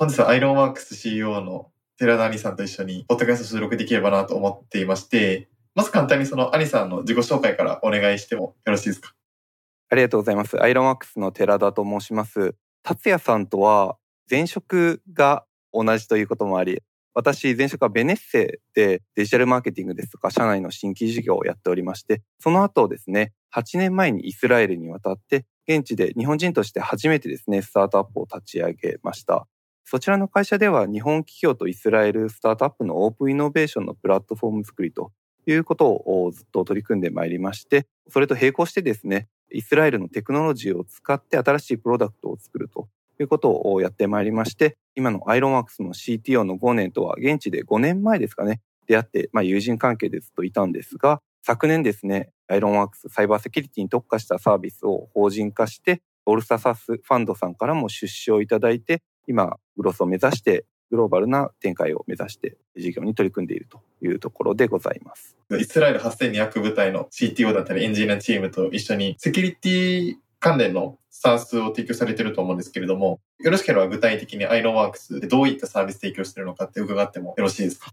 本日はアイロンワークス CEO の寺田兄さんと一緒に、ポッドキャスト収録できればなと思っていまして、まず簡単にその兄さんの自己紹介からお願いしてもよろしいですか？ありがとうございます。アイロンワークスの寺田と申します。達也さんとは前職が同じということもあり、私、前職はベネッセでデジタルマーケティングですとか、社内の新規事業をやっておりまして、その後ですね、8年前にイスラエルに渡って、現地で日本人として初めてですね、スタートアップを立ち上げました。そちらの会社では日本企業とイスラエルスタートアップのオープンイノベーションのプラットフォーム作りということをずっと取り組んでまいりまして、それと並行してですね、イスラエルのテクノロジーを使って新しいプロダクトを作るということをやってまいりまして、今のアイロンワークスの CTO の5年とは現地で5年前ですかね、出会って、まあ、友人関係でずっといたんですが、昨年ですね、 AironWorks サイバーセキュリティに特化したサービスを法人化して、 ALL STAR SaaS FUND さんからも出資をいただいて、今、グロースを目指して、グローバルな展開を目指して事業に取り組んでいるというところでございます。イスラエル8200部隊の CTO だったりエンジニアチームと一緒にセキュリティ関連のスタンスを提供されていると思うんですけれども、よろしければ具体的にアイロンワークスでどういったサービス提供しているのかって伺ってもよろしいですか？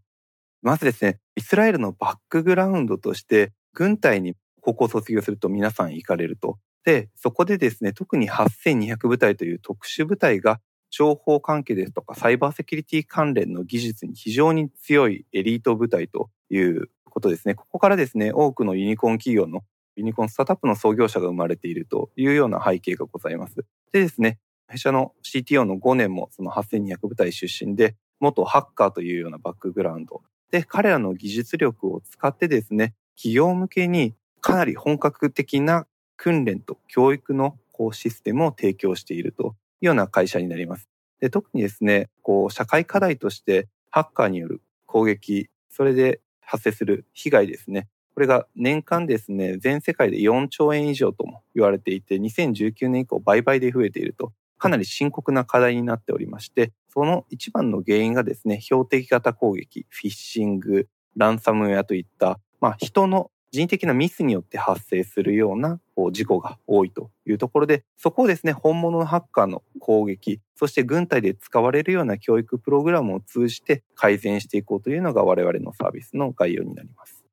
まずですね、イスラエルのバックグラウンドとして、軍隊に高校卒業すると皆さん行かれると。で、そこでですね、特に8200部隊という特殊部隊が情報関係ですとかサイバーセキュリティ関連の技術に非常に強いエリート部隊ということですね。ここからですね、多くのユニコーン企業のユニコーンスタートアップの創業者が生まれているというような背景がございます。でですね、弊社の CTO の5年もその8200部隊出身で、元ハッカーというようなバックグラウンド。で、彼らの技術力を使ってですね、企業向けにかなり本格的な訓練と教育のこうシステムを提供しているとような会社になります。で特にですね、こう社会課題としてハッカーによる攻撃、それで発生する被害ですね。これが年間ですね、全世界で4兆円以上とも言われていて、2019年以降倍々で増えていると、かなり深刻な課題になっておりまして、その一番の原因がですね、標的型攻撃、フィッシング、ランサムウェアといった、まあ、人の人的なミスによって発生するような事故が多いというところで、そこをですね、本物のハッカーの攻撃、そして軍隊で使われるような教育プログラムを通じて改善していこうというのが我々のサービスの概要になります。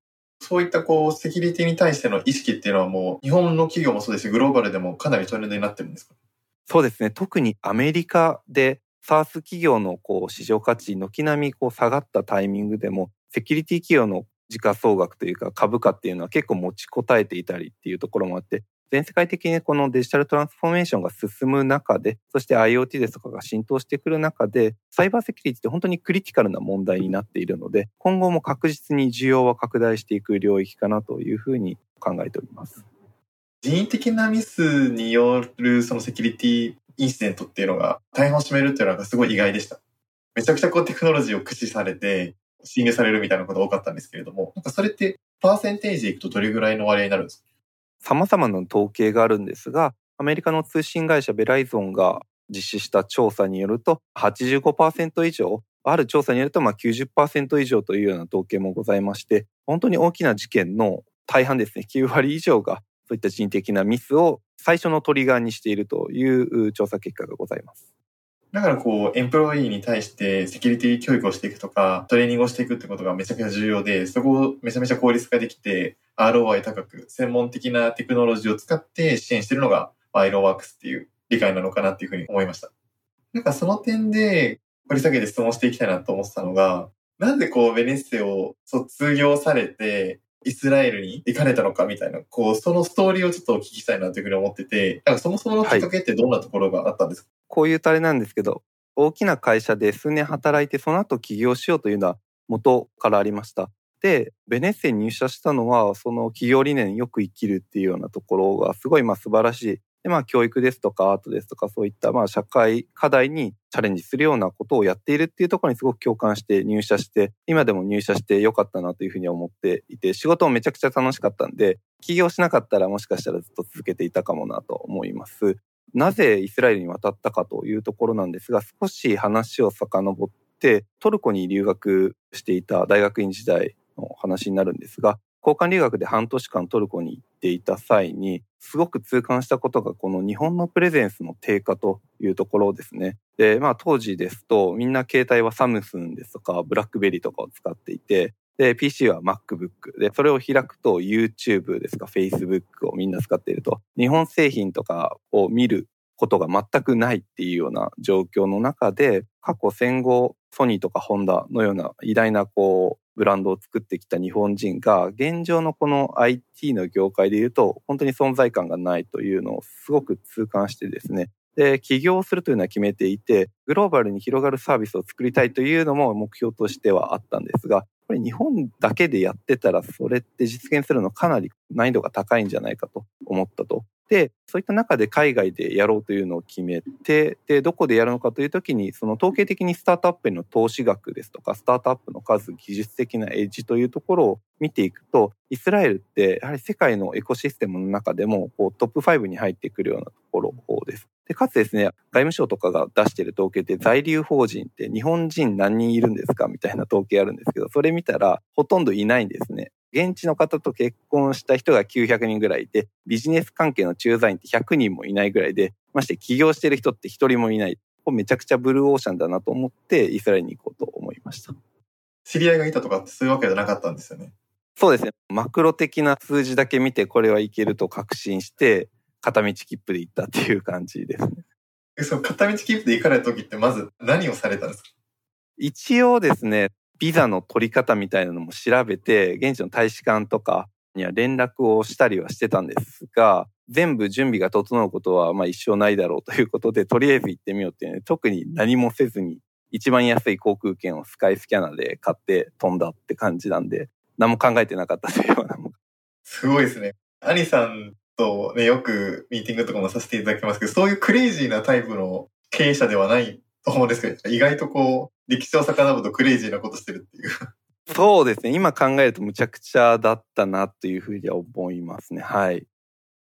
そういったこう、セキュリティに対しての意識っていうのはもう、日本の企業もそうですし、グローバルでもかなりトレンドになってるんですか？そうですね。特にアメリカで、サース企業のこう市場価値、軒並みこう下がったタイミングでも、セキュリティ企業の時価総額というか株価っていうのは結構持ちこたえていたりっていうところもあって、全世界的にこのデジタルトランスフォーメーションが進む中で、そして IoT ですとかが浸透してくる中で、サイバーセキュリティって本当にクリティカルな問題になっているので、今後も確実に需要は拡大していく領域かなというふうに考えております。人為的なミスによるそのセキュリティインシデントっていうのが大半を占めるっていうのがすごい意外でした。めちゃくちゃこうテクノロジーを駆使されて侵入されるみたいなことが多かったんですけれども、なんかそれってパーセンテージでいくとどれぐらいの割合になるんですか？様々な統計があるんですが、アメリカの通信会社ベライゾンが実施した調査によると85%以上、ある調査によるとまあ90%以上というような統計もございまして、本当に大きな事件の大半ですね、9割以上がそういった人的なミスを最初のトリガーにしているという調査結果がございます。だからこう、エンプロイーに対してセキュリティ教育をしていくとか、トレーニングをしていくってことがめちゃくちゃ重要で、そこをめちゃめちゃ効率化できて、ROI 高く、専門的なテクノロジーを使って支援してるのが、アイロワークスっていう理解なのかなっていうふうに思いました。なんかその点で、掘り下げて質問していきたいなと思ってたのが、なんでこう、ベネッセを卒業されて、イスラエルに行かれたのかみたいな、こう、そのストーリーをちょっとお聞きしたいなというふうに思ってて、なんかそもそものきっかけってどんなところがあったんですか、こういうタレなんですけど、大きな会社で数年働いて、その後起業しようというのは元からありました。で、ベネッセに入社したのは、その企業理念よく生きるっていうようなところがすごいまあ素晴らしい。で、まあ教育ですとかアートですとかそういったまあ社会課題にチャレンジするようなことをやっているっていうところにすごく共感して入社して、今でも入社してよかったなというふうに思っていて、仕事もめちゃくちゃ楽しかったんで、起業しなかったらもしかしたらずっと続けていたかもなと思います。なぜイスラエルに渡ったかというところなんですが、少し話を遡って、トルコに留学していた大学院時代の話になるんですが、交換留学で半年間トルコに行っていた際に、すごく痛感したことが、この日本のプレゼンスの低下というところですね。で、まあ当時ですと、みんな携帯はサムスンですとか、ブラックベリーとかを使っていて、で、PC は MacBook で、それを開くと YouTube ですか Facebook をみんな使っていると、日本製品とかを見ることが全くないっていうような状況の中で、過去戦後ソニーとかホンダのような偉大なこうブランドを作ってきた日本人が現状のこの IT の業界で言うと本当に存在感がないというのをすごく痛感してですね。で、起業するというのは決めていて、グローバルに広がるサービスを作りたいというのも目標としてはあったんですが、これ日本だけでやってたらそれって実現するのかなり難易度が高いんじゃないかと思ったと。で、そういった中で海外でやろうというのを決めて、で、どこでやるのかというときに、その統計的にスタートアップへの投資額ですとか、スタートアップの数、技術的なエッジというところを見ていくと、イスラエルってやはり世界のエコシステムの中でもこうトップ5に入ってくるようなところです。で、かつですね、外務省とかが出している統計で在留邦人って日本人何人いるんですかみたいな統計あるんですけど、それ見たらほとんどいないんですね。現地の方と結婚した人が900人ぐらいいて、ビジネス関係の駐在員って100人もいないぐらいで、まして起業してる人って1人もいない。めちゃくちゃブルーオーシャンだなと思ってイスラエルに行こうと思いました。知り合いがいたとかってそういうわけじゃなかったんですよね。そうですね。マクロ的な数字だけ見てこれはいけると確信して、片道切符で行ったっていう感じですね。その片道切符で行かれた時ってまず何をされたんですか？一応ですね、ビザの取り方みたいなのも調べて、現地の大使館とかには連絡をしたりはしてたんですが、全部準備が整うことはまあ一生ないだろうということで、とりあえず行ってみようっていうね、特に何もせずに、一番安い航空券をスカイスキャナーで買って飛んだって感じなんで、何も考えてなかったというような。すごいですね。アニさんとね、よくミーティングとかもさせていただきますけど、そういうクレイジーなタイプの経営者ではないと思うんですけど、意外とこう、歴史を遡るとクレイジーなことしてるっていう。そうですね。今考えるとむちゃくちゃだったなというふうには思いますね。はい。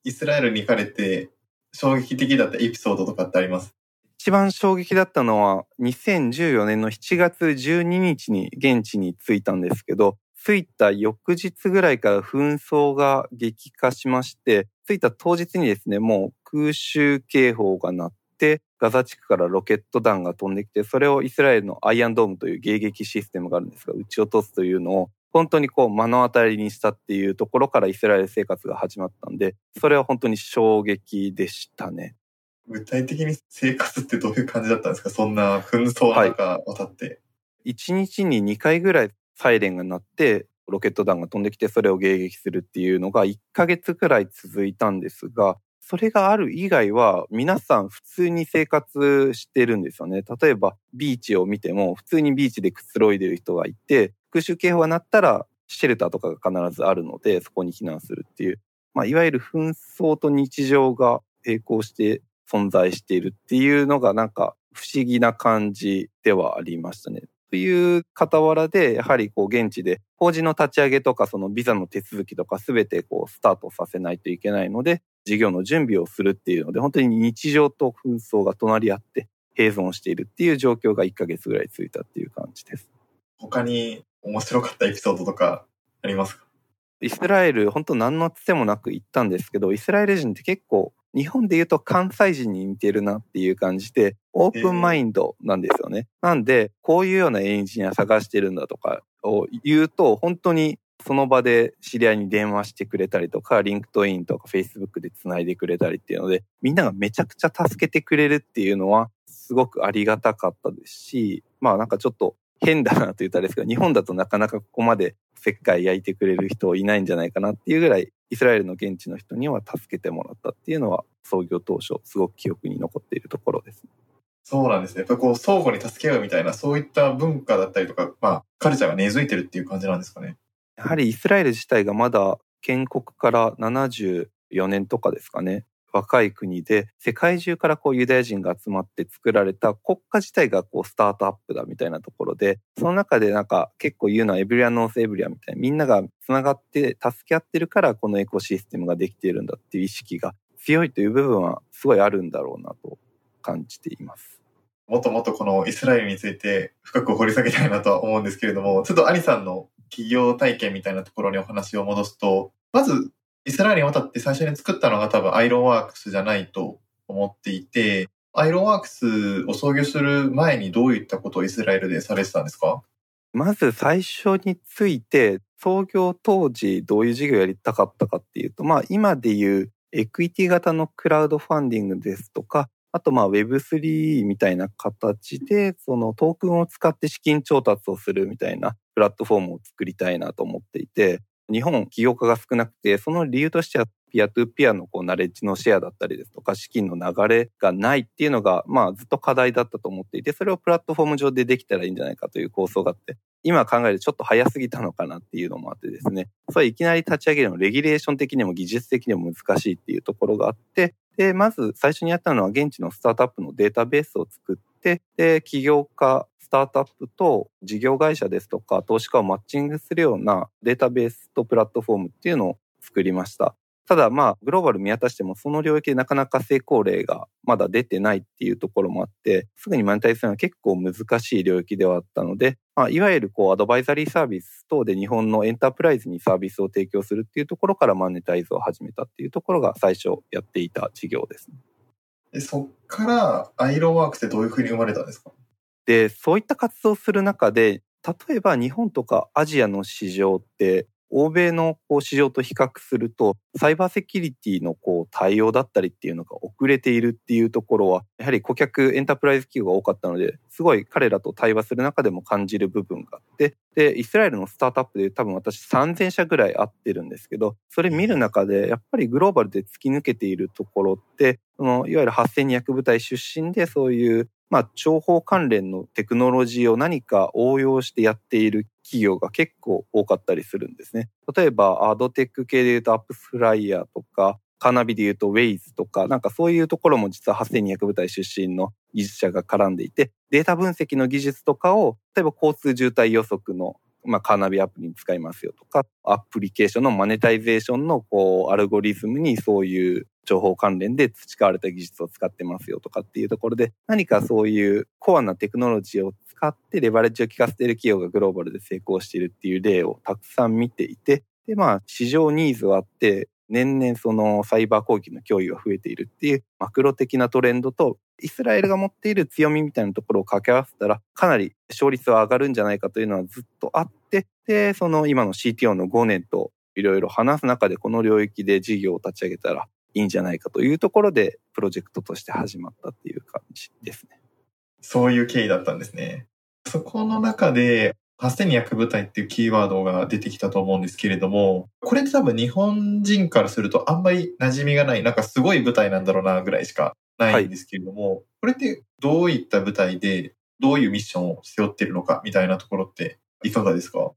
イスラエルに行かれて衝撃的だったエピソードとかってあります？一番衝撃だったのは2014年の7月12日に現地に着いたんですけど、着いた翌日ぐらいから紛争が激化しまして、着いた当日にですね、もう空襲警報が鳴って、ガザ地区からロケット弾が飛んできて、それをイスラエルのアイアンドームという迎撃システムがあるんですが、撃ち落とすというのを、本当にこう目の当たりにしたっていうところからイスラエル生活が始まったんで、それは本当に衝撃でしたね。具体的に生活ってどういう感じだったんですか？そんな紛争の中渡って。はい、1日に2回ぐらいサイレンが鳴って、ロケット弾が飛んできてそれを迎撃するっていうのが1ヶ月くらい続いたんですが、それがある以外は皆さん普通に生活してるんですよね。例えばビーチを見ても普通にビーチでくつろいでる人がいて、空襲警報が鳴ったらシェルターとかが必ずあるのでそこに避難するっていう、まあ、いわゆる紛争と日常が並行して存在しているっていうのがなんか不思議な感じではありましたね。という傍らで、やはりこう現地で法人の立ち上げとかそのビザの手続きとかすべてこうスタートさせないといけないので、事業の準備をするっていうので、本当に日常と紛争が隣り合って併存しているっていう状況が1ヶ月ぐらい続いたっていう感じです。他に面白かったエピソードとかありますか？イスラエル、本当何のつてもなく行ったんですけど、イスラエル人って結構日本で言うと関西人に似てるなっていう感じで、オープンマインドなんですよね。えー、なんで、こういうようなエンジニア探してるんだとかを言うと、本当にその場で知り合いに電話してくれたりとか、 LinkedIn とかフェイスブックで繋いでくれたりっていうので、みんながめちゃくちゃ助けてくれるっていうのは、すごくありがたかったですし、まあなんかちょっと変だなと言ったらですけど、日本だとなかなかここまでお節介焼いてくれる人いないんじゃないかなっていうぐらい、イスラエルの現地の人には助けてもらったっていうのは、創業当初、すごく記憶に残っているところです。そうなんですね。やっぱこう、相互に助け合うみたいな、そういった文化だったりとか、まあ、カルチャーが根付いてるっていう感じなんですかね。やはりイスラエル自体がまだ建国から74年とかですかね。若い国で世界中からこうユダヤ人が集まって作られた国家自体がこうスタートアップだみたいなところでその中でなんか結構言うのはエブリアノースエブリアみたいなみんながつながって助け合ってるからこのエコシステムができているんだっていう意識が強いという部分はすごいあるんだろうなと感じています。もっともっとこのイスラエルについて深く掘り下げたいなとは思うんですけれども、ちょっと彼日さんの起業体験みたいなところにお話を戻すと、まず、イスラエルに渡って最初に作ったのが多分 AironWorks じゃないと思っていて、 AironWorks を創業する前にどういったことをイスラエルでされてたんですか？まず最初について、創業当時どういう事業をやりたかったかっていうと、まあ今でいうエクイティ型のクラウドファンディングですとか、あとまあ Web3 みたいな形で、そのトークンを使って資金調達をするみたいなプラットフォームを作りたいなと思っていて、日本起業家が少なくて、その理由としてはピアトゥピアのこうナレッジのシェアだったりですとか、資金の流れがないっていうのが、まあずっと課題だったと思っていて、それをプラットフォーム上でできたらいいんじゃないかという構想があって、今考えるとちょっと早すぎたのかなっていうのもあってですね、それいきなり立ち上げるのレギュレーション的にも技術的にも難しいっていうところがあって、で、まず最初にやったのは現地のスタートアップのデータベースを作って、で、起業家、スタートアップと事業会社ですとか投資家をマッチングするようなデータベースとプラットフォームっていうのを作りました。ただまあ、グローバル見渡してもその領域でなかなか成功例がまだ出てないっていうところもあって、すぐにマネタイズするのは結構難しい領域ではあったので、まあ、いわゆるこうアドバイザリーサービス等で日本のエンタープライズにサービスを提供するっていうところからマネタイズを始めたっていうところが最初やっていた事業ですね。でそっからアイロンワークってどういうふうに生まれたんですか？で、そういった活動をする中で、例えば日本とかアジアの市場って欧米のこう市場と比較すると、サイバーセキュリティのこう対応だったりっていうのが遅れているっていうところは、やはり顧客、エンタープライズ企業が多かったので、すごい彼らと対話する中でも感じる部分があって、で、イスラエルのスタートアップで多分私3000社ぐらいあってるんですけど、それ見る中で、やっぱりグローバルで突き抜けているところって、そのいわゆる8200部隊出身でそういうまあ、情報関連のテクノロジーを何か応用してやっている企業が結構多かったりするんですね。例えば、アドテック系で言うとアップフライヤーとか、カーナビで言うとウェイズとか、なんかそういうところも実は8200部隊出身の技術者が絡んでいて、データ分析の技術とかを、例えば交通渋滞予測のまあ、カーナビアプリに使いますよとか、アプリケーションのマネタイゼーションのこう、アルゴリズムにそういう情報関連で培われた技術を使ってますよとかっていうところで、何かそういうコアなテクノロジーを使ってレバレッジを効かせている企業がグローバルで成功しているっていう例をたくさん見ていて、で、まあ、市場ニーズはあって、年々そのサイバー攻撃の脅威が増えているっていうマクロ的なトレンドとイスラエルが持っている強みみたいなところを掛け合わせたらかなり勝率は上がるんじゃないかというのはずっとあってでその今の CTO の5年といろいろ話す中でこの領域で事業を立ち上げたらいいんじゃないかというところでプロジェクトとして始まったっていう感じですね。そういう経緯だったんですね。そこの中で8200部隊っていうキーワードが出てきたと思うんですけれども、これって多分日本人からするとあんまり馴染みがない、なんかすごい部隊なんだろうなぐらいしかないんですけれども、はい、これってどういった部隊で、どういうミッションを背負ってるのかみたいなところっていかがですか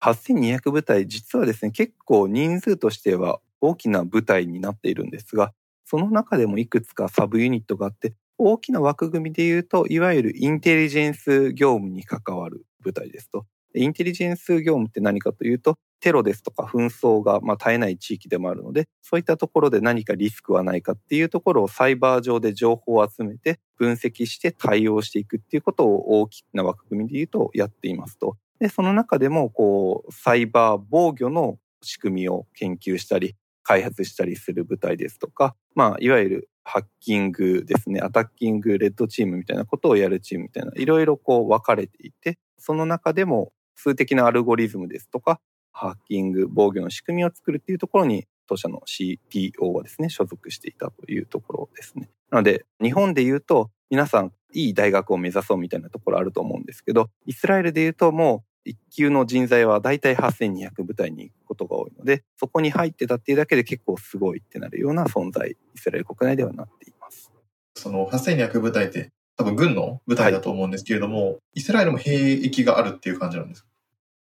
？8200部隊、実はですね、結構人数としては大きな部隊になっているんですが、その中でもいくつかサブユニットがあって、大きな枠組みで言うと、いわゆるインテリジェンス業務に関わる部隊ですと。インテリジェンス業務って何かというと、テロですとか紛争がま絶えない地域でもあるので、そういったところで何かリスクはないかっていうところをサイバー上で情報を集めて分析して対応していくっていうことを大きな枠組みで言うとやっていますと。で、その中でもこう、サイバー防御の仕組みを研究したり、開発したりする部隊ですとか、まあ、いわゆるハッキングですね、アタッキング、レッドチームみたいなことをやるチームみたいな、いろいろこう分かれていて、その中でも数的なアルゴリズムですとか、ハッキング、防御の仕組みを作るっていうところに、当社の CTO はですね、所属していたというところですね。なので、日本で言うと、皆さん、いい大学を目指そうみたいなところあると思うんですけど、イスラエルで言うともうう、一級の人材は大体8200部隊に行くことが多いので、そこに入ってたっていうだけで結構すごいってなるような存在、イスラエル国内ではなっています。その8200部隊って多分軍の部隊だと思うんですけれども、はい、イスラエルも兵役があるっていう感じなんですか？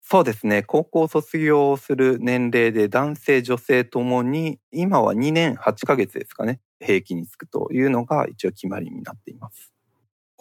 そうですね。高校卒業する年齢で男性、女性ともに、今は2年8ヶ月ですかね。兵役に就くというのが一応決まりになっています。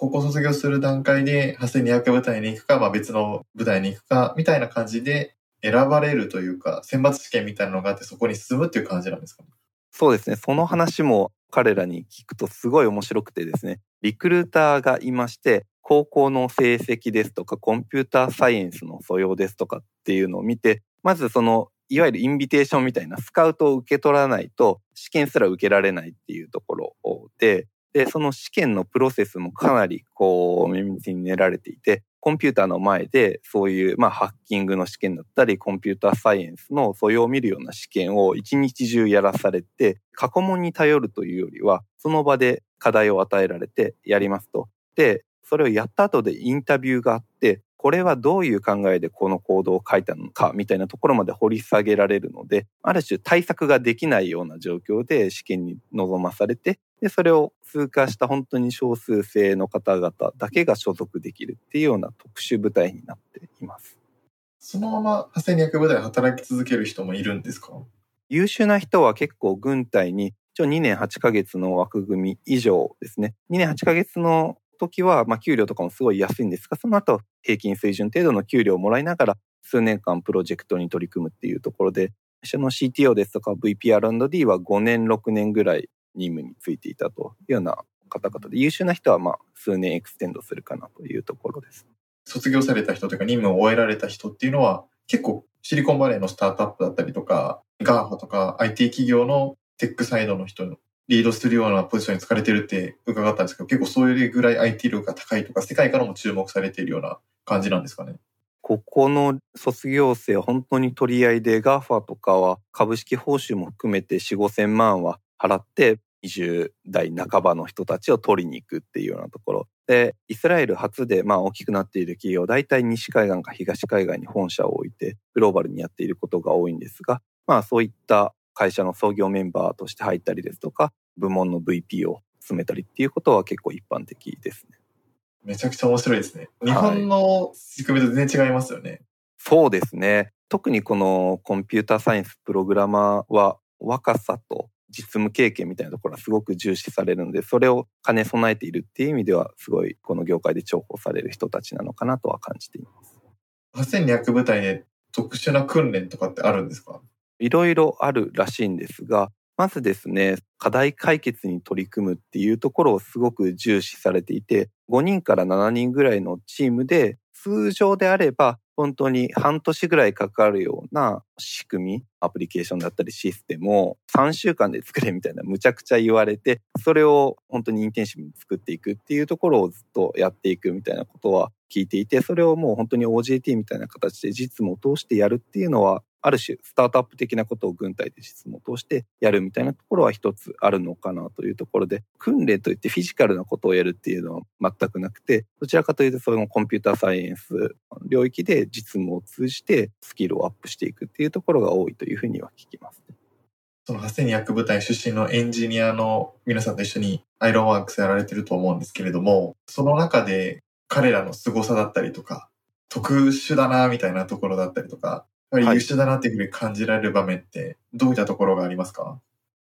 高校卒業する段階で8200部隊に行くか、まあ、別の部隊に行くか、みたいな感じで選ばれるというか、選抜試験みたいなのがあって、そこに進むっていう感じなんですか、そうですね。その話も彼らに聞くとすごい面白くてですね、リクルーターがいまして、高校の成績ですとか、コンピューターサイエンスの素養ですとかっていうのを見て、まずその、いわゆるインビテーションみたいなスカウトを受け取らないと、試験すら受けられないっていうところで、で、その試験のプロセスもかなりこう、綿密に練られていて、コンピューターの前でそういう、まあ、ハッキングの試験だったり、コンピューターサイエンスの素養を見るような試験を一日中やらされて、過去問に頼るというよりは、その場で課題を与えられてやりますと。で、それをやった後でインタビューがあって、これはどういう考えでこの行動を書いたのかみたいなところまで掘り下げられるので、ある種対策ができないような状況で試験に臨まされて、で、それを通過した本当に少数生の方々だけが所属できるっていうような特殊部隊になっています。そのまま8200部隊働き続ける人もいるんですか？優秀な人は結構軍隊に一応2年8ヶ月の枠組み以上ですね。2年8ヶ月の時は、まあ、給料とかもすごい安いんですが、その後、平均水準程度の給料をもらいながら、数年間プロジェクトに取り組むっていうところで、一緒の CTO ですとか VPR&D は5年、6年ぐらい任務についていたというような方々で、優秀な人はまあ数年エクステンドするかなというところです。卒業された人というか任務を終えられた人っていうのは、結構シリコンバレーのスタートアップだったりとか、GAFA とか IT 企業のテックサイドの人リードするようなポジションに就かれてるって伺ったんですけど、結構そういうぐらい IT 力が高いとか、世界からも注目されているような感じなんですかね。ここの卒業生は本当に取り合いで、GAFA とかは株式報酬も含めて4、5千万は払って、20代半ばの人たちを取りに行くっていうようなところ。で、イスラエル初でまあ大きくなっている企業、大体西海岸か東海岸に本社を置いて、グローバルにやっていることが多いんですが、まあそういった会社の創業メンバーとして入ったりですとか、部門の VP を詰めたりっていうことは結構一般的ですね。めちゃくちゃ面白いですね。日本の仕組みと全然違いますよね、はい。そうですね。特にこのコンピューターサイエンスプログラマーは若さと実務経験みたいなところはすごく重視されるので、それを兼ね備えているっていう意味では、すごいこの業界で重宝される人たちなのかなとは感じています。8200部隊で特殊な訓練とかってあるんですか？いろいろあるらしいんですが、まずですね、課題解決に取り組むっていうところをすごく重視されていて、5人から7人ぐらいのチームで、通常であれば本当に半年ぐらいかかるような仕組み、アプリケーションだったりシステムを3週間で作れみたいなむちゃくちゃ言われて、それを本当にインテンシブに作っていくっていうところをずっとやっていくみたいなことは聞いていて、それをもう本当に OJT みたいな形で実務を通してやるっていうのはある種スタートアップ的なことを軍隊で実務を通してやるみたいなところは一つあるのかなというところで、訓練といってフィジカルなことをやるっていうのは全くなくて、どちらかというとそのコンピューターサイエンス領域で実務を通じてスキルをアップしていくっていうところが多いというふうには聞きます、その8200部隊出身のエンジニアの皆さんと一緒にアイロンワークスやられてると思うんですけれども、その中で彼らの凄さだったりとか、特殊だなみたいなところだったりとか、優秀だなっていうふうに感じられる場面ってどういったところがありますか？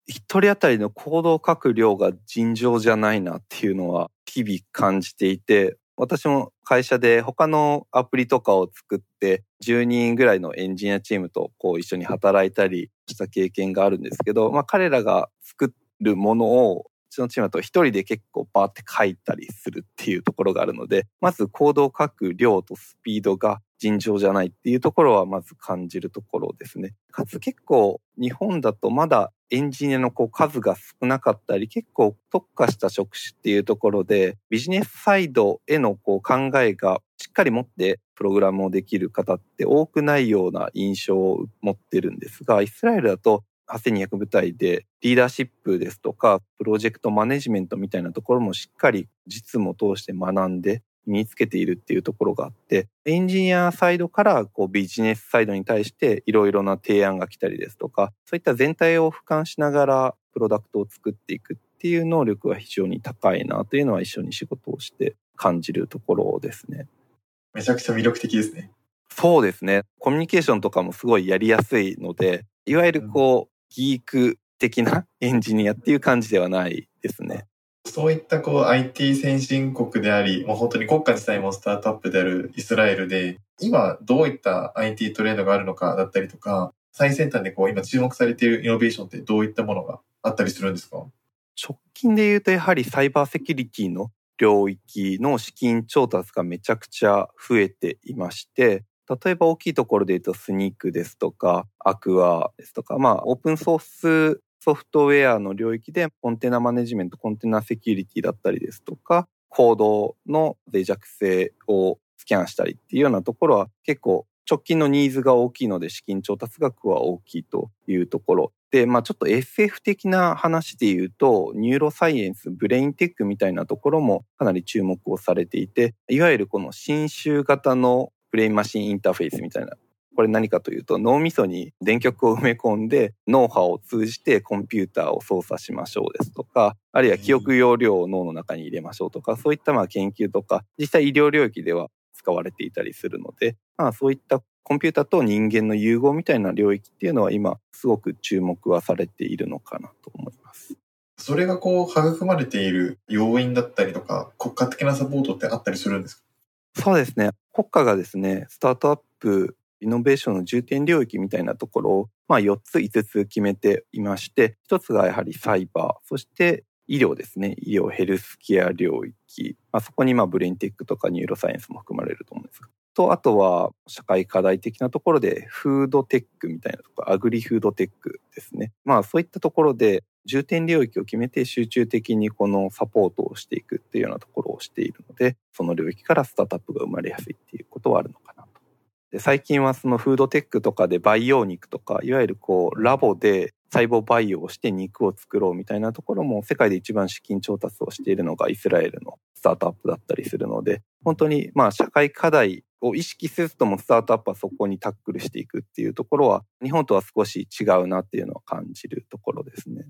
一人当たりの行動を書く量が尋常じゃないなっていうのは日々感じていて、私も会社で他のアプリとかを作って10人ぐらいのエンジニアチームとこう一緒に働いたりした経験があるんですけど、まあ彼らが作るものをうちのチームだと一人で結構バーって書いたりするっていうところがあるので、まずコードを書く量とスピードが尋常じゃないっていうところはまず感じるところですね。かつ結構日本だとまだエンジニアのこう数が少なかったり、結構特化した職種っていうところで、ビジネスサイドへのこう考えがしっかり持ってプログラムをできる方って多くないような印象を持ってるんですが、イスラエルだと8200部隊でリーダーシップですとか、プロジェクトマネジメントみたいなところもしっかり実務を通して学んで、身につけているっていうところがあって、エンジニアサイドからこうビジネスサイドに対していろいろな提案が来たりですとか、そういった全体を俯瞰しながらプロダクトを作っていくっていう能力は非常に高いなというのは一緒に仕事をして感じるところですね。めちゃくちゃ魅力的ですね。そうですね。コミュニケーションとかもすごいやりやすいので、いわゆるこう、ギーク的な エンジニアっていう感じではないですね。そういったこう IT 先進国であり、もう本当に国家自体もスタートアップであるイスラエルで、今どういった IT トレンドがあるのかだったりとか、最先端でこう今注目されているイノベーションってどういったものがあったりするんですか？直近で言うとやはりサイバーセキュリティの領域の資金調達がめちゃくちゃ増えていまして、例えば大きいところで言うと Snyk ですとか、 Aqua ですとか、まあオープンソースソフトウェアの領域でコンテナマネジメント、コンテナセキュリティだったりですとか、コードの脆弱性をスキャンしたりっていうようなところは結構直近のニーズが大きいので資金調達額は大きいというところ。で、まあちょっと SF 的な話で言うと、ニューロサイエンス、ブレインテックみたいなところもかなり注目をされていて、いわゆるこの侵襲型のブレインマシンインターフェースみたいな。これ何かというと脳みそに電極を埋め込んで脳波を通じてコンピューターを操作しましょうですとか、あるいは記憶容量を脳の中に入れましょうとか、そういったまあ研究とか、実際医療領域では使われていたりするので、まあ、そういったコンピューターと人間の融合みたいな領域っていうのは今すごく注目はされているのかなと思います。それがこう育まれている要因だったりとか国家的なサポートってあったりするんですか？そうですね。国家がですね、スタートアップイノベーションの重点領域みたいなところを、まあ、4つ5つ決めていまして1つがやはりサイバーそして医療ですね。医療、ヘルスケア領域。まあ、そこにまあブレインテックとかニューロサイエンスも含まれると思うんですが。と、あとは社会課題的なところでフードテックみたいなところ、アグリフードテックですね。まあそういったところで重点領域を決めて集中的にこのサポートをしていくっていうようなところをしているので、その領域からスタートアップが生まれやすいっていうことはあるのかなと。で最近はそのフードテックとかで培養肉とか、いわゆるこうラボで細胞培養をして肉を作ろうみたいなところも世界で一番資金調達をしているのがイスラエルのスタートアップだったりするので、本当にまあ社会課題を意識せずともスタートアップはそこにタックルしていくっていうところは日本とは少し違うなっていうのを感じるところですね。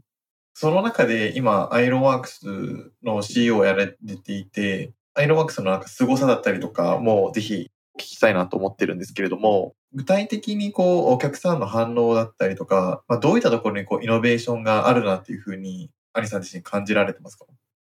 その中で今、アイロンワークスの CEO をやられていて、アイロンワークスのなんか凄さだったりとかもぜひ聞きたいなと思ってるんですけれども、具体的にこう、お客さんの反応だったりとか、まあ、どういったところにこう、イノベーションがあるなっていうふうに、アニさん自身感じられてますか？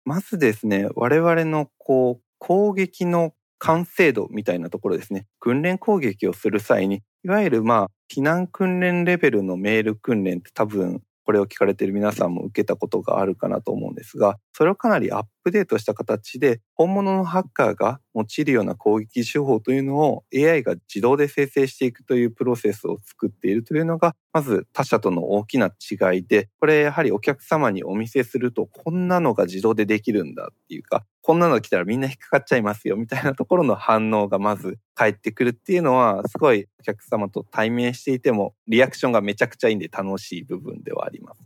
まずですね、我々のこう、攻撃の完成度みたいなところですね。訓練攻撃をする際に、いわゆるまあ、避難訓練レベルのメール訓練って多分これを聞かれている皆さんも受けたことがあるかなと思うんですが、それをかなりアップデートした形で、本物のハッカーが用いるような攻撃手法というのを AI が自動で生成していくというプロセスを作っているというのが、まず他社との大きな違いで、これやはりお客様にお見せすると、こんなのが自動でできるんだっていうか、こんなの来たらみんな引っかかっちゃいますよ。みたいなところの反応がまず返ってくるっていうのは、すごいお客様と対面していても、リアクションがめちゃくちゃいいんで楽しい部分ではあります。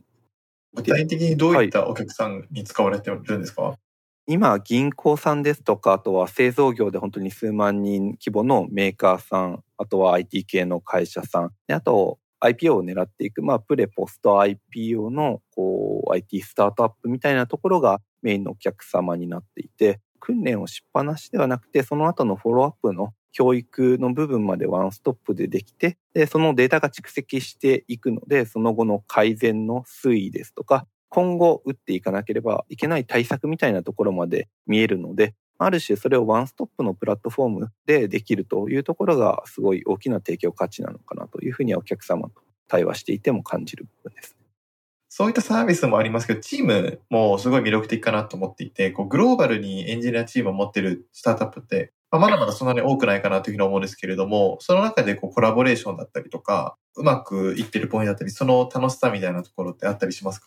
具体的にどういったお客さんに使われてるんですか、はい、今、銀行さんですとか、あとは製造業で本当に数万人規模のメーカーさん、あとは IT 系の会社さん、あと IPO を狙っていく、まあ、プレポスト IPO のこう IT スタートアップみたいなところがメインのお客様になっていて、訓練をしっぱなしではなくて、その後のフォローアップの教育の部分までワンストップでできて、で、そのデータが蓄積していくので、その後の改善の推移ですとか、今後打っていかなければいけない対策みたいなところまで見えるので、ある種それをワンストップのプラットフォームでできるというところがすごい大きな提供価値なのかなというふうにはお客様と対話していても感じる部分です。そういったサービスもありますけど、チームもすごい魅力的かなと思っていて、こうグローバルにエンジニアチームを持ってるスタートアップって、まあ、まだまだそんなに多くないかなというふうに思うんですけれども、その中でこうコラボレーションだったりとか、うまくいってるポイントだったり、その楽しさみたいなところってあったりしますか？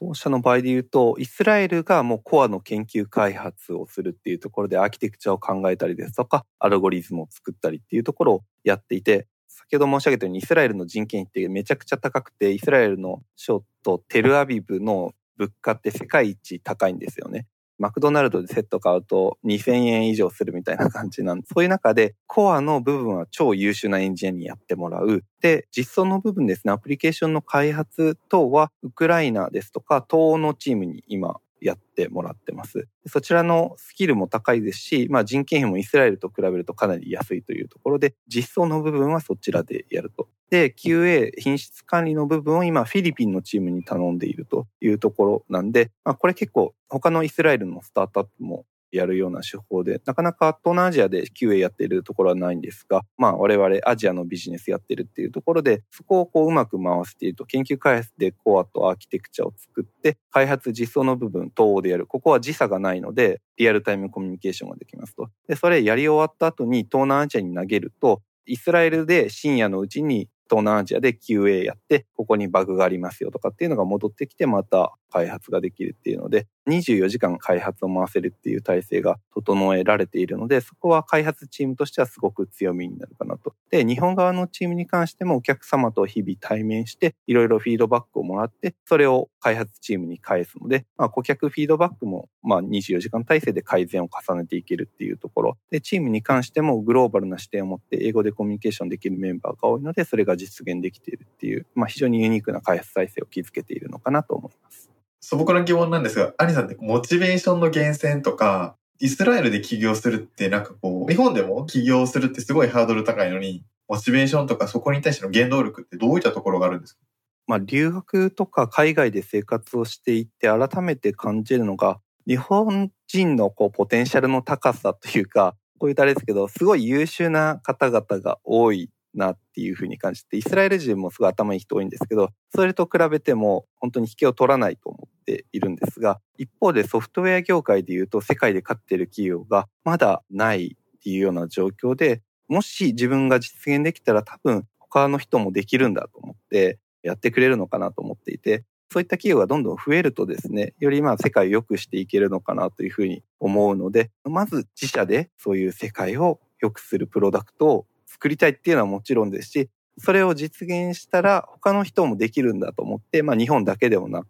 当社の場合で言うと、イスラエルがもうコアの研究開発をするっていうところでアーキテクチャを考えたりですとか、アルゴリズムを作ったりっていうところをやっていて、先ほど申し上げたようにイスラエルの人件費ってめちゃくちゃ高くて、イスラエルの首都テルアビブの物価って世界一高いんですよね。マクドナルドでセット買うと2000円以上するみたいな感じなんで、そういう中でコアの部分は超優秀なエンジニアにやってもらう。で、実装の部分ですね、アプリケーションの開発等はウクライナですとか東欧のチームに今やってもらってます。そちらのスキルも高いですし、まあ、人件費もイスラエルと比べるとかなり安いというところで、実装の部分はそちらでやると。で、QA、品質管理の部分を今、フィリピンのチームに頼んでいるというところなんで、まあ、これ結構他のイスラエルのスタートアップもやるような手法で、なかなか東南アジアで QA やってるところはないんですが、まあ我々アジアのビジネスやってるっていうところで、そこをこううまく回していると、研究開発でコアとアーキテクチャを作って、開発実装の部分、統合でやる。ここは時差がないので、リアルタイムコミュニケーションができますと。で、それやり終わった後に東南アジアに投げると、イスラエルで深夜のうちに東南アジアで QA やって、ここにバグがありますよとかっていうのが戻ってきて、また開発ができるっていうので、24時間開発を回せるっていう体制が整えられているので、そこは開発チームとしてはすごく強みになるかなと。で、日本側のチームに関してもお客様と日々対面して、いろいろフィードバックをもらって、それを開発チームに返すので、まあ、顧客フィードバックも、まあ、24時間体制で改善を重ねていけるっていうところ。で、チームに関してもグローバルな視点を持って英語でコミュニケーションできるメンバーが多いので、それが実現できているっていう、まあ、非常にユニークな開発体制を築けているのかなと思います。素朴な疑問なんですが、アニさんってモチベーションの源泉とか、イスラエルで起業するってなんかこう、日本でも起業するってすごいハードル高いのに、モチベーションとかそこに対しての原動力ってどういったところがあるんですか？まあ、留学とか海外で生活をしていって改めて感じるのが、日本人のこうポテンシャルの高さというか、こういうとあれですけど、すごい優秀な方々が多いなっていうふうに感じて、イスラエル人もすごい頭いい人多いんですけど、それと比べても本当に引けを取らないとているんですが、一方でソフトウェア業界で言うと世界で勝っている企業がまだないっていうような状況で、もし自分が実現できたら多分他の人もできるんだと思ってやってくれるのかなと思っていて、そういった企業がどんどん増えるとですね、よりまあ世界を良くしていけるのかなというふうに思うので、まず自社でそういう世界を良くするプロダクトを作りたいっていうのはもちろんですし、それを実現したら他の人もできるんだと思って、まあ日本だけでもなく、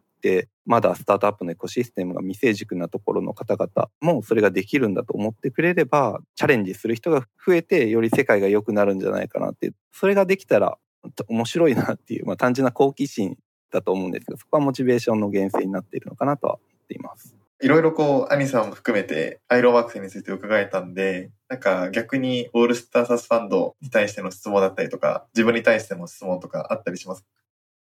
まだスタートアップのエコシステムが未成熟なところの方々もそれができるんだと思ってくれれば、チャレンジする人が増えて、より世界が良くなるんじゃないかなって、それができたら面白いなっていう、まあ単純な好奇心だと思うんですけど、そこはモチベーションの源泉になっているのかなとは思っています。いろいろこう、アニさんも含めて、アイロンワークスについて伺えたんで、なんか逆にオールスターサスファンドに対しての質問だったりとか、自分に対しての質問とかあったりします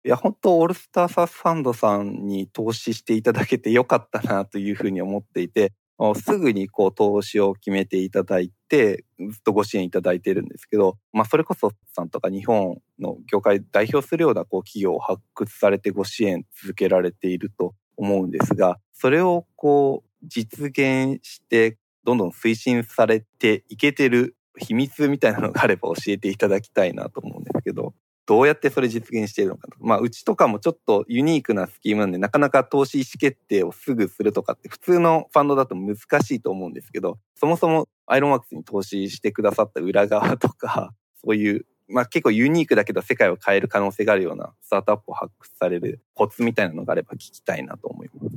いや、本当オールスターサスファンドさんに投資していただけてよかったなというふうに思っていて、すぐにこう投資を決めていただいて、ずっとご支援いただいているんですけど、まあそれこそさんとか日本の業界代表するようなこう企業を発掘されてご支援続けられていると思うんですが、それをこう実現してどんどん推進されていけてる秘密みたいなのがあれば教えていただきたいなと思うんですけど、どうやってそれ実現しているのかと。まあ、うちとかもちょっとユニークなスキームなんで、なかなか投資意思決定をすぐするとかって普通のファンドだと難しいと思うんですけど、そもそもアイロンワークスに投資してくださった裏側とか、そういうまあ結構ユニークだけど世界を変える可能性があるようなスタートアップを発掘されるコツみたいなのがあれば聞きたいなと思います。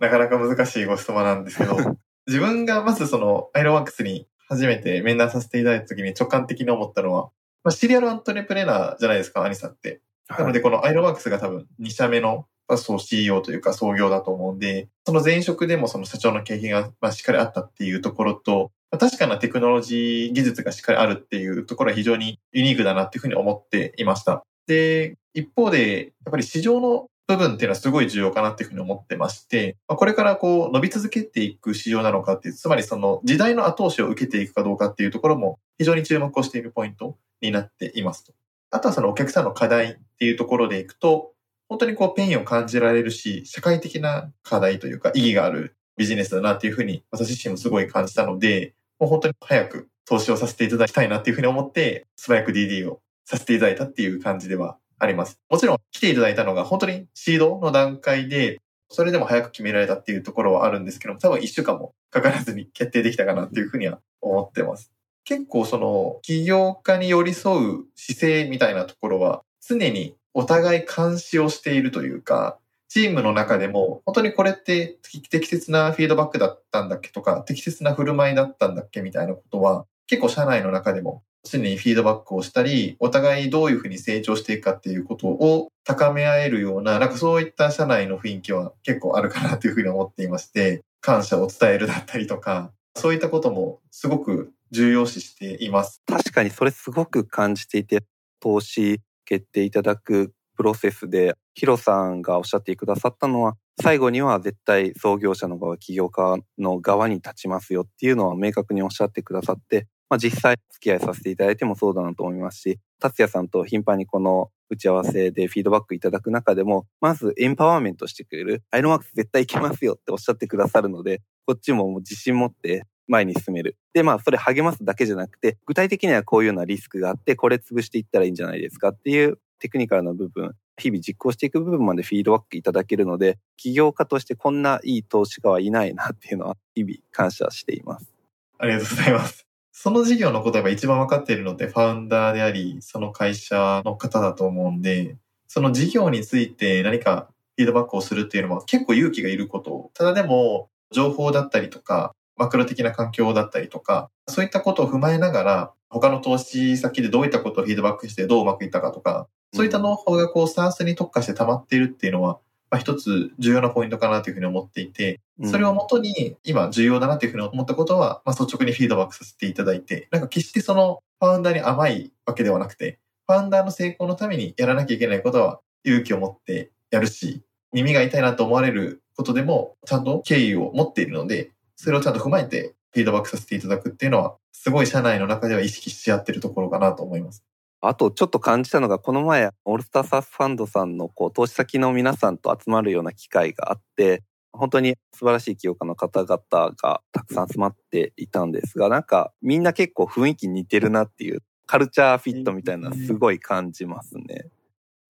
なかなか難しいご質問なんですけど、自分がまずそのアイロンワークスに初めて面談させていただいた時に直感的に思ったのは、まあ、シリアルアントレプレナーじゃないですか、アニさんって。なのでこのアイロンワークスが多分2社目のそう CEO というか創業だと思うんで、その前職でもその社長の経験がまあしっかりあったっていうところと、確かなテクノロジー技術がしっかりあるっていうところは非常にユニークだなっていうふうに思っていました。で、一方で、やっぱり市場の部分っていうのはすごい重要かなっていうふうに思ってまして、これからこう伸び続けていく市場なのかっていう、つまりその時代の後押しを受けていくかどうかっていうところも非常に注目をしているポイントになっていますと。あとはそのお客さんの課題っていうところでいくと、本当にこうペインを感じられるし、社会的な課題というか意義があるビジネスだなっていうふうに私自身もすごい感じたので、もう本当に早く投資をさせていただきたいなっていうふうに思って、素早く DD をさせていただいたっていう感じではあります。もちろん来ていただいたのが本当にシードの段階で、それでも早く決められたっていうところはあるんですけども、多分一週間もかからずに決定できたかなっていうふうには思ってます。結構その起業家に寄り添う姿勢みたいなところは常にお互い監視をしているというか、チームの中でも、本当にこれって適切なフィードバックだったんだっけとか、適切な振る舞いだったんだっけみたいなことは、結構社内の中でも常にフィードバックをしたり、お互いどういうふうに成長していくかっていうことを高め合えるような、なんかそういった社内の雰囲気は結構あるかなというふうに思っていまして、感謝を伝えるだったりとか、そういったこともすごく重要視しています。確かにそれすごく感じていて、投資決定いただくプロセスで、ヒロさんがおっしゃってくださったのは、最後には絶対創業者の側、起業家の側に立ちますよっていうのは明確におっしゃってくださって、まあ実際付き合いさせていただいてもそうだなと思いますし、達也さんと頻繁にこの打ち合わせでフィードバックいただく中でも、まずエンパワーメントしてくれる、アイロンワークス絶対いけますよっておっしゃってくださるので、こっちも自信持って前に進める。で、まあ、それ励ますだけじゃなくて、具体的にはこういうようなリスクがあって、これ潰していったらいいんじゃないですかっていうテクニカルな部分、日々実行していく部分までフィードバックいただけるので、起業家としてこんないい投資家はいないなっていうのは日々感謝しています。ありがとうございます。その事業のことが一番分かっているのってファウンダーであり、その会社の方だと思うんで、その事業について何かフィードバックをするっていうのは結構勇気がいること。ただでも、情報だったりとか、マクロ的な環境だったりとか、そういったことを踏まえながら、他の投資先でどういったことをフィードバックしてどううまくいったかとか、そういったノウハウがこう、スタンスに特化して溜まっているっていうのは、まあ、一つ重要なポイントかなというふうに思っていて、それをもとに今重要だなというふうに思ったことは、まあ、率直にフィードバックさせていただいて、なんか決してそのファウンダーに甘いわけではなくて、ファウンダーの成功のためにやらなきゃいけないことは勇気を持ってやるし、耳が痛いなと思われることでも、ちゃんと敬意を持っているので、それをちゃんと踏まえてフィードバックさせていただくっていうのは、すごい社内の中では意識し合ってるところかなと思います。あとちょっと感じたのが、この前、オールスターサースファンドさんのこう投資先の皆さんと集まるような機会があって、本当に素晴らしい起業家の方々がたくさん集まっていたんですが、なんかみんな結構雰囲気似てるなっていう、カルチャーフィットみたいなすごい感じますね。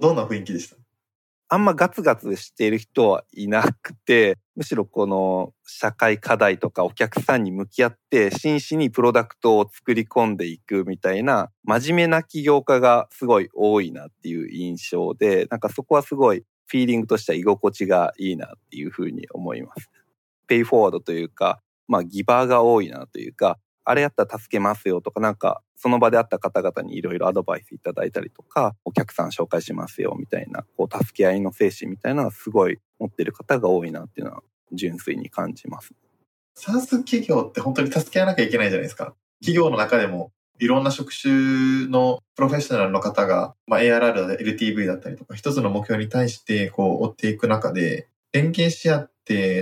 どんな雰囲気でした？あんまガツガツしている人はいなくて、むしろこの社会課題とかお客さんに向き合って真摯にプロダクトを作り込んでいくみたいな真面目な起業家がすごい多いなっていう印象で、なんかそこはすごいフィーリングとしては居心地がいいなっていうふうに思います。ペイフォワードというか、まあギバーが多いなというか、あれやったら助けますよとか、なんか、その場で会った方々にいろいろアドバイスいただいたりとか、お客さん紹介しますよみたいな、こう、助け合いの精神みたいなのはすごい持ってる方が多いなっていうのは純粋に感じます。サース企業って本当に助け合わなきゃいけないじゃないですか。企業の中でもいろんな職種のプロフェッショナルの方が、まあ、ARR だったり LTV だったりとか、一つの目標に対してこう追っていく中で、連携し合って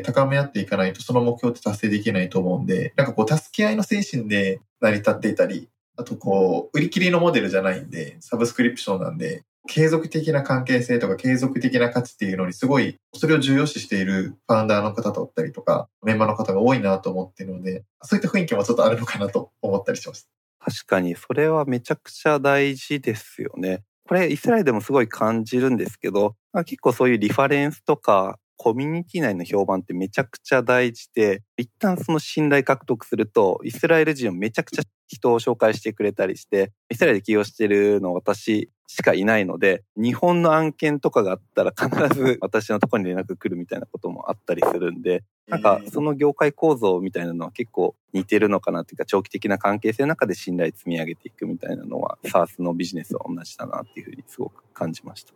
高め合っていかないとその目標って達成できないと思うんで、なんかこう助け合いの精神で成り立っていたり、あとこう、売り切りのモデルじゃないんで、サブスクリプションなんで、継続的な関係性とか継続的な価値っていうのにすごい、それを重要視しているファウンダーの方だったりとか、メンバーの方が多いなと思っているので、そういった雰囲気もちょっとあるのかなと思ったりします。確かに、それはめちゃくちゃ大事ですよね。これ、イスラエルでもすごい感じるんですけど、結構そういうリファレンスとかコミュニティ内の評判ってめちゃくちゃ大事で、一旦その信頼獲得すると、イスラエル人をめちゃくちゃ人を紹介してくれたりして、イスラエルで起業してるの私しかいないので、日本の案件とかがあったら必ず 私のところに連絡来るみたいなこともあったりするんで、なんかその業界構造みたいなのは結構似てるのかなっていうか、長期的な関係性の中で信頼積み上げていくみたいなのは、SARS のビジネスは同じだなっていうふうにすごく感じました。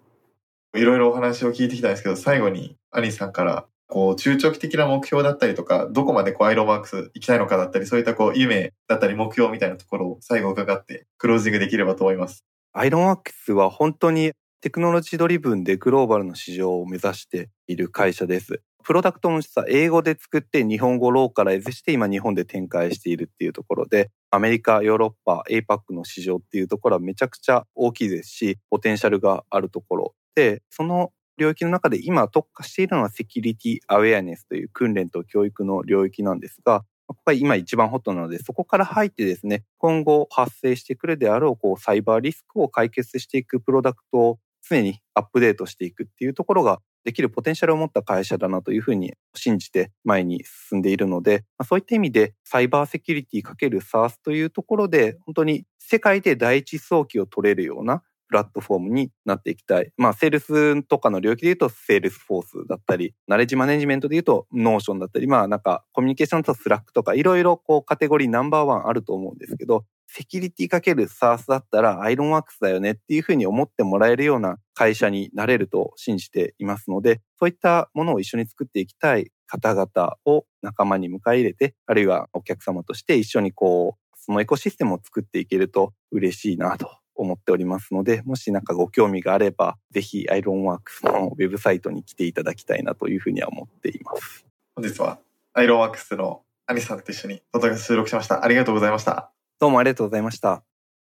いろいろお話を聞いてきたんですけど、最後に彼日さんから、こう、中長期的な目標だったりとか、どこまでこう、 AironWorks 行きたいのかだったり、そういったこう、夢だったり目標みたいなところを最後伺って、クロージングできればと思います。 AironWorks は本当にテクノロジードリブンでグローバルの市場を目指している会社です。プロダクトも実は英語で作って日本語ローカライズして今日本で展開しているっていうところで、アメリカ、ヨーロッパ、APAC の市場っていうところはめちゃくちゃ大きいですし、ポテンシャルがあるところ、その領域の中で今特化しているのはセキュリティアウェアネスという訓練と教育の領域なんですが、ここが今一番ホットなので、そこから入ってですね、今後発生してくるであろう、こう、サイバーリスクを解決していくプロダクトを常にアップデートしていくっていうところができるポテンシャルを持った会社だなというふうに信じて前に進んでいるので、そういった意味でサイバーセキュリティかける SARS というところで、本当に世界で第一早期を取れるようなプラットフォームになっていきたい。まあ、セールスとかの領域で言うと、 Salesforce だったり、ナレッジマネジメントで言うと、 Notion だったり、まあ、なんか、コミュニケーションと Slack とか、いろいろこう、カテゴリーナンバーワンあると思うんですけど、セキュリティかける SARS だったらアイロンワークスだよねっていうふうに思ってもらえるような会社になれると信じていますので、そういったものを一緒に作っていきたい方々を仲間に迎え入れて、あるいはお客様として一緒にこう、そのエコシステムを作っていけると嬉しいなと思っておりますので、もしなんかご興味があれば、ぜひ AironWorks のウェブサイトに来ていただきたいなというふうには思っています。本日はアイロンワークスのアニさんと一緒にポッドキャスト収録しました。ありがとうございました。どうもありがとうございました。